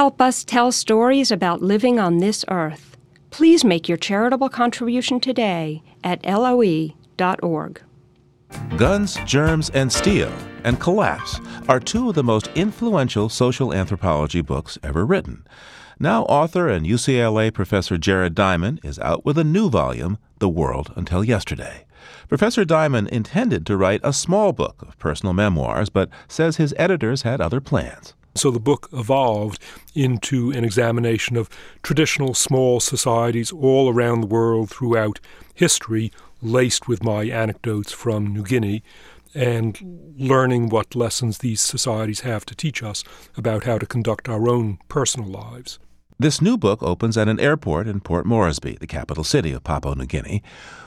help us tell stories about living on this earth. Please make your charitable contribution today at loe.org. Guns, Germs, and Steel and Collapse are two of the most influential social anthropology books ever written. Now, author and UCLA professor Jared Diamond is out with a new volume, The World Until Yesterday. Professor Diamond intended to write a small book of personal memoirs, but says his editors had other plans. So the book evolved into an examination of traditional small societies all around the world throughout history, laced with my anecdotes from New Guinea and learning what lessons these societies have to teach us about how to conduct our own personal lives. This new book opens at an airport in Port Moresby, the capital city of Papua New Guinea,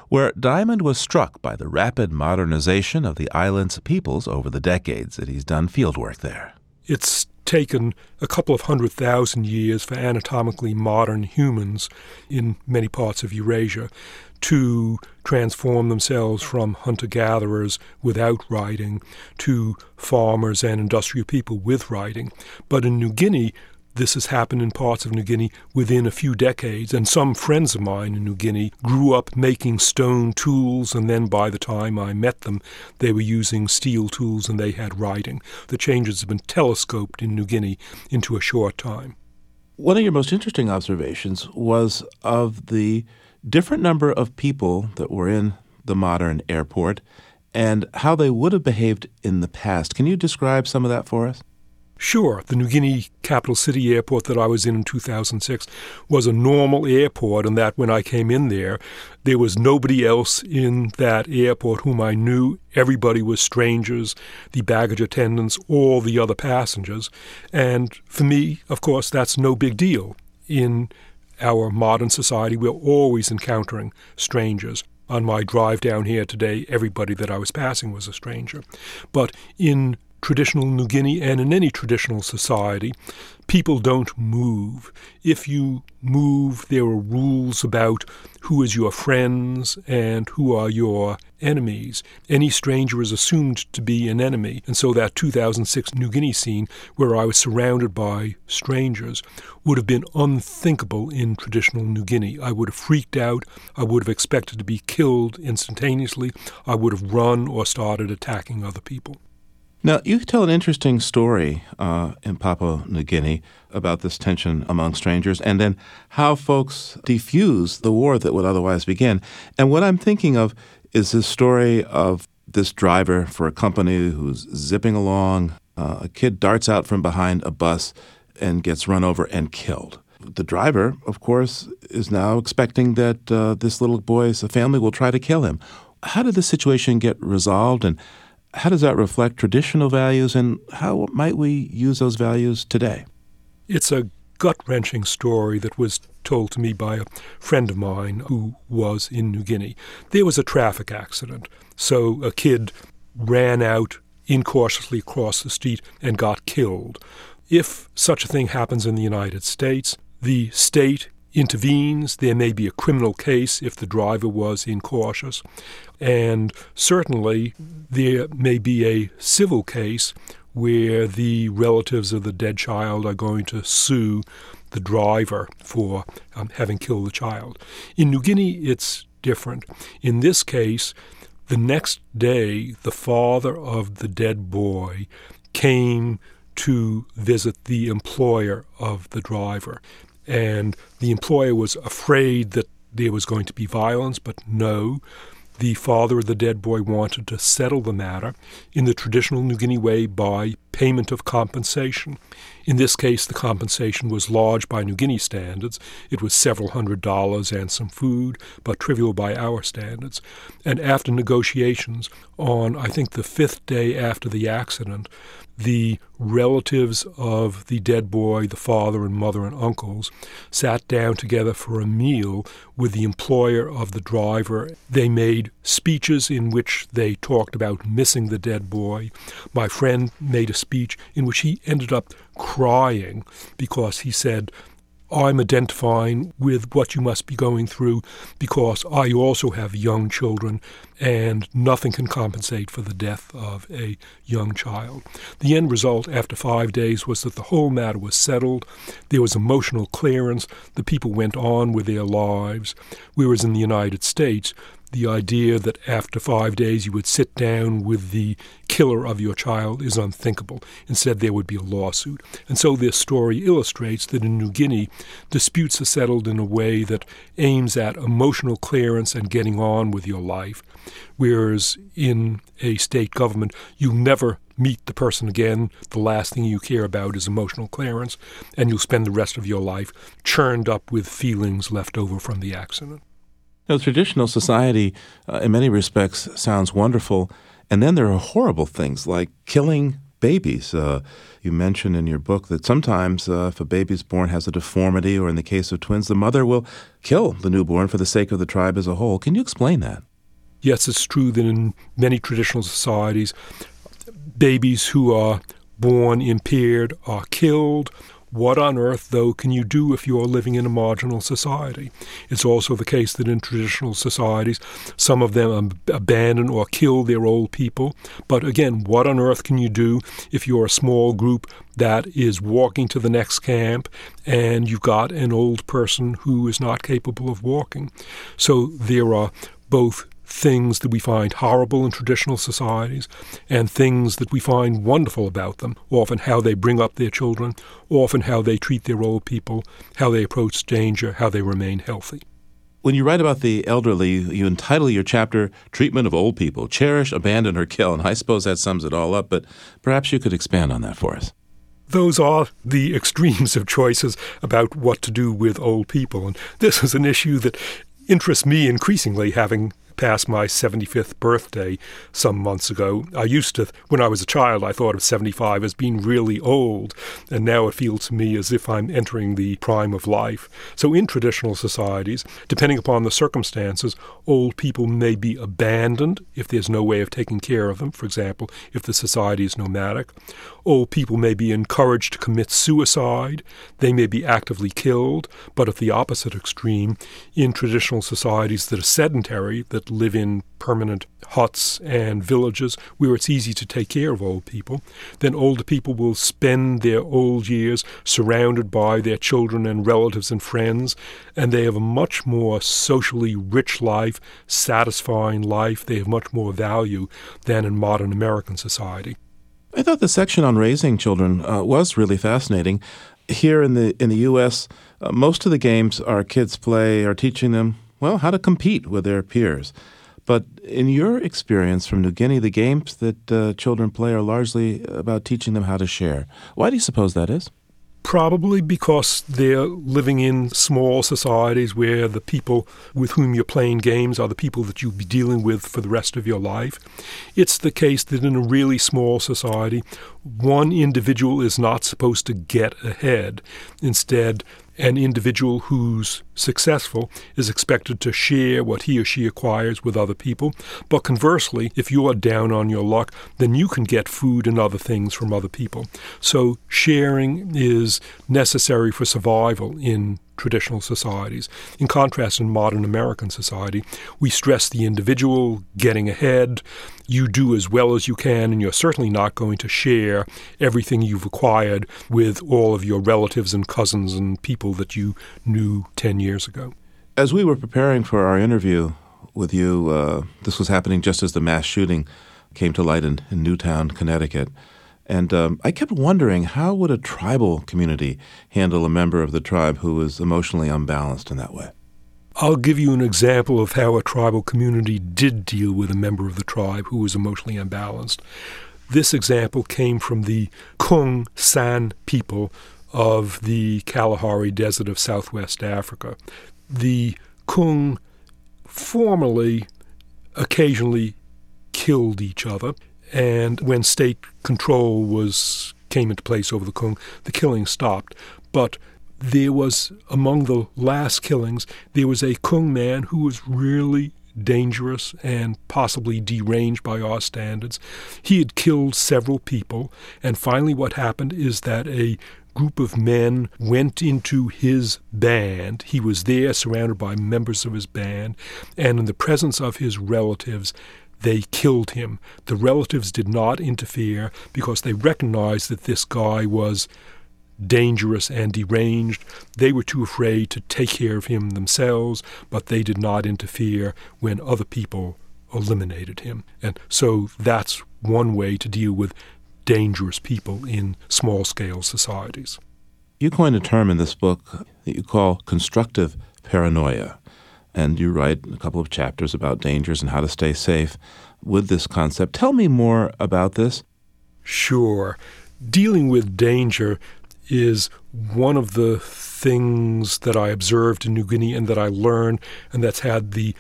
where Diamond was struck by the rapid modernization of the island's peoples over the decades that he's done fieldwork there. It's taken a couple of hundred thousand years for anatomically modern humans in many parts of Eurasia to transform themselves from hunter gatherers without writing to farmers and industrial people with writing. But in New Guinea, this has happened in parts of New Guinea within a few decades, and some friends of mine in New Guinea grew up making stone tools, and then by the time I met them, they were using steel tools and they had writing. The changes have been telescoped in New Guinea into a short time. One of your most interesting observations was of the different number of people that were in the modern airport and how they would have behaved in the past. Can you describe some of that for us? Sure, the New Guinea capital city airport that I was in in 2006 was a normal airport, and that when I came in there, there was nobody else in that airport whom I knew. Everybody was strangers, the baggage attendants, all the other passengers. And for me, of course, that's no big deal. In our modern society, we're always encountering strangers. On my drive down here today, everybody that I was passing was a stranger. But in traditional New Guinea and in any traditional society, people don't move. If you move, there are rules about who is your friends and who are your enemies. Any stranger is assumed to be an enemy. And so that 2006 New Guinea scene, where I was surrounded by strangers, would have been unthinkable in traditional New Guinea. I would have freaked out. I would have expected to be killed instantaneously. I would have run or started attacking other people. Now, you tell an interesting story uh, in Papua New Guinea about this tension among strangers and then how folks defuse the war that would otherwise begin. And what I'm thinking of is this story of this driver for a company who's zipping along. Uh, a kid darts out from behind a bus and gets run over and killed. The driver, of course, is now expecting that uh, this little boy's family will try to kill him. How did the situation get resolved and how does that reflect traditional values, and how might we use those values today? It's a gut wrenching story that was told to me by a friend of mine who was in New Guinea. There was a traffic accident, so a kid ran out incautiously across the street and got killed. If such a thing happens in the United States, the state intervenes. There may be a criminal case if the driver was incautious. And certainly there may be a civil case where the relatives of the dead child are going to sue the driver for um, having killed the child. In New Guinea, it's different. In this case, the next day, the father of the dead boy came to visit the employer of the driver and the employer was afraid that there was going to be violence, but no. The father of the dead boy wanted to settle the matter in the traditional New Guinea way by payment of compensation. In this case, the compensation was large by New Guinea standards. It was several hundred dollars and some food, but trivial by our standards. And after negotiations, on I think the fifth day after the accident, the relatives of the dead boy, the father and mother and uncles, sat down together for a meal with the employer of the driver. They made speeches in which they talked about missing the dead boy. My friend made a speech in which he ended up crying because he said, I'm identifying with what you must be going through because I also have young children and nothing can compensate for the death of a young child. The end result after five days was that the whole matter was settled. There was emotional clearance. The people went on with their lives. Whereas in the United States, the idea that after five days you would sit down with the killer of your child is unthinkable. Instead, there would be a lawsuit. And so this story illustrates that in New Guinea, disputes are settled in a way that aims at emotional clearance and getting on with your life. Whereas in a state government, you never meet the person again. The last thing you care about is emotional clearance, and you'll spend the rest of your life churned up with feelings left over from the accident. Know, traditional society, uh, in many respects, sounds wonderful. And then there are horrible things like killing babies. Uh, you mention in your book that sometimes uh, if a baby is born has a deformity, or in the case of twins, the mother will kill the newborn for the sake of the tribe as a whole. Can you explain that? Yes, it's true that in many traditional societies, babies who are born impaired are killed what on earth, though, can you do if you are living in a marginal society? It's also the case that in traditional societies, some of them abandon or kill their old people. But again, what on earth can you do if you're a small group that is walking to the next camp and you've got an old person who is not capable of walking? So there are both things that we find horrible in traditional societies and things that we find wonderful about them, often how they bring up their children, often how they treat their old people, how they approach danger, how they remain healthy. When you write about the elderly, you entitle your chapter Treatment of Old People Cherish, Abandon, or Kill. And I suppose that sums it all up, but perhaps you could expand on that for us those are the extremes of choices about what to do with old people. And this is an issue that interests me increasingly, having past my 75th birthday some months ago. I used to, when I was a child, I thought of 75 as being really old, and now it feels to me as if I'm entering the prime of life. So, in traditional societies, depending upon the circumstances, old people may be abandoned if there's no way of taking care of them, for example, if the society is nomadic. Old people may be encouraged to commit suicide. They may be actively killed. But at the opposite extreme, in traditional societies that are sedentary, that live in permanent huts and villages where it's easy to take care of old people, then older people will spend their old years surrounded by their children and relatives and friends, and they have a much more socially rich life, satisfying life. They have much more value than in modern American society. I thought the section on raising children uh, was really fascinating. Here in the in the U.S., uh, most of the games our kids play are teaching them well how to compete with their peers. But in your experience from New Guinea, the games that uh, children play are largely about teaching them how to share. Why do you suppose that is? Probably because they're living in small societies where the people with whom you're playing games are the people that you'll be dealing with for the rest of your life. It's the case that in a really small society, one individual is not supposed to get ahead. Instead, an individual who's successful is expected to share what he or she acquires with other people. But conversely, if you are down on your luck, then you can get food and other things from other people. So sharing is necessary for survival in traditional societies. In contrast, in modern American society, we stress the individual getting ahead. You do as well as you can, and you're certainly not going to share everything you've acquired with all of your relatives and cousins and people that you knew 10 years ago. As we were preparing for our interview with you, uh, this was happening just as the mass shooting came to light in, in Newtown, Connecticut. And um, I kept wondering how would a tribal community handle a member of the tribe who was emotionally unbalanced in that way? I'll give you an example of how a tribal community did deal with a member of the tribe who was emotionally unbalanced. This example came from the Kung San people of the Kalahari Desert of southwest Africa. The Kung formerly occasionally killed each other. And when state control was came into place over the Kung, the killing stopped. But there was among the last killings, there was a Kung man who was really dangerous and possibly deranged by our standards. He had killed several people, and finally, what happened is that a group of men went into his band. He was there surrounded by members of his band, and in the presence of his relatives, they killed him. The relatives did not interfere because they recognized that this guy was dangerous and deranged. They were too afraid to take care of him themselves, but they did not interfere when other people eliminated him. And so that's one way to deal with dangerous people in small scale societies. You coined a term in this book that you call constructive paranoia. And you write a couple of chapters about dangers and how to stay safe with this concept. Tell me more about this. Sure. Dealing with danger is one of the things that I observed in New Guinea and that I learned, and that's had the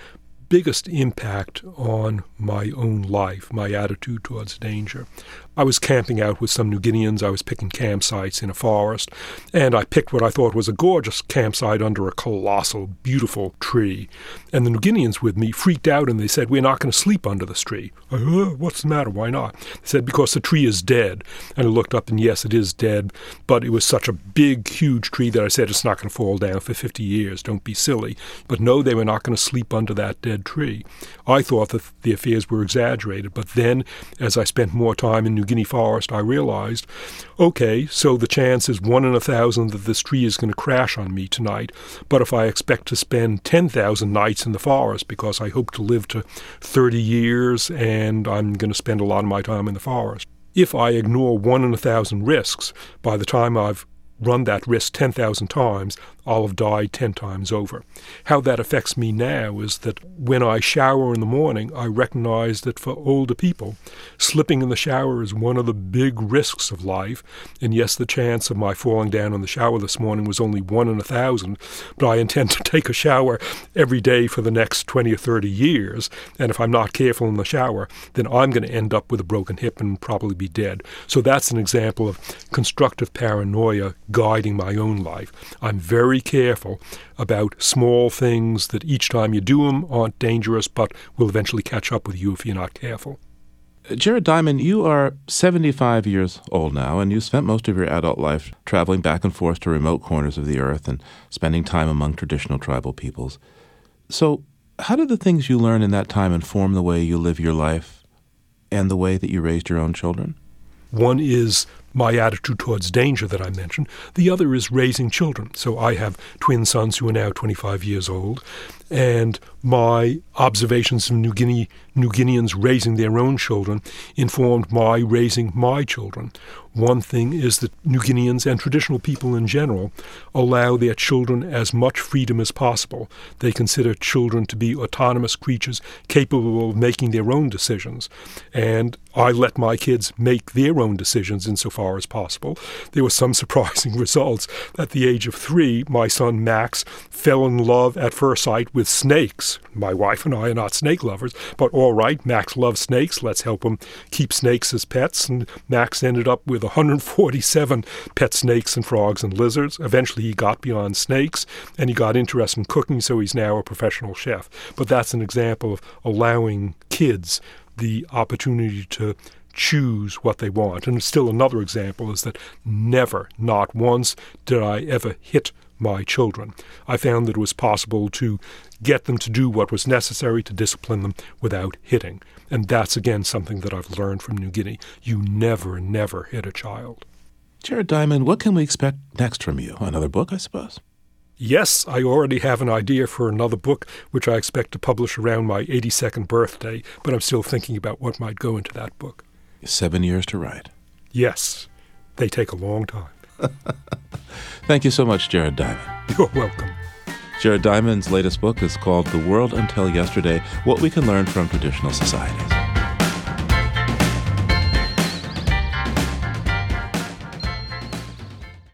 biggest impact on my own life, my attitude towards danger. I was camping out with some New Guineans. I was picking campsites in a forest, and I picked what I thought was a gorgeous campsite under a colossal, beautiful tree. And the New Guineans with me freaked out and they said, We're not going to sleep under this tree. I, What's the matter? Why not? They said, Because the tree is dead. And I looked up, and yes, it is dead, but it was such a big, huge tree that I said, It's not going to fall down for 50 years. Don't be silly. But no, they were not going to sleep under that dead tree. I thought that the affairs were exaggerated, but then, as I spent more time in New Guinea forest, I realized, okay, so the chance is one in a thousand that this tree is going to crash on me tonight. But if I expect to spend 10,000 nights in the forest because I hope to live to 30 years and I'm going to spend a lot of my time in the forest, if I ignore one in a thousand risks, by the time I've run that risk 10,000 times, I'll have died 10 times over. How that affects me now is that when I shower in the morning, I recognize that for older people, slipping in the shower is one of the big risks of life. And yes, the chance of my falling down in the shower this morning was only one in a thousand, but I intend to take a shower every day for the next 20 or 30 years. And if I'm not careful in the shower, then I'm going to end up with a broken hip and probably be dead. So that's an example of constructive paranoia guiding my own life. I'm very careful about small things that each time you do them aren't dangerous but will eventually catch up with you if you're not careful. Uh, Jared Diamond, you are 75 years old now, and you spent most of your adult life traveling back and forth to remote corners of the earth and spending time among traditional tribal peoples. So, how did the things you learned in that time inform the way you live your life and the way that you raised your own children? One is my attitude towards danger that I mentioned. The other is raising children. So I have twin sons who are now 25 years old, and my observations of New Guinea New Guineans raising their own children informed my raising my children. One thing is that New Guineans and traditional people in general allow their children as much freedom as possible. They consider children to be autonomous creatures capable of making their own decisions. And I let my kids make their own decisions insofar as possible. There were some surprising results. At the age of three, my son Max fell in love at first sight with snakes. My wife and I are not snake lovers, but all right, Max loves snakes. Let's help him keep snakes as pets. And Max ended up with 147 pet snakes and frogs and lizards. Eventually, he got beyond snakes and he got interested in cooking, so he's now a professional chef. But that's an example of allowing kids the opportunity to choose what they want. And still another example is that never, not once, did I ever hit my children. I found that it was possible to get them to do what was necessary to discipline them without hitting. And that's again something that I've learned from New Guinea. You never, never hit a child. Jared Diamond, what can we expect next from you? Another book, I suppose? Yes, I already have an idea for another book, which I expect to publish around my 82nd birthday, but I'm still thinking about what might go into that book. Seven years to write. Yes, they take a long time. Thank you so much, Jared Diamond. You're welcome. Jared Diamond's latest book is called The World Until Yesterday What We Can Learn from Traditional Societies.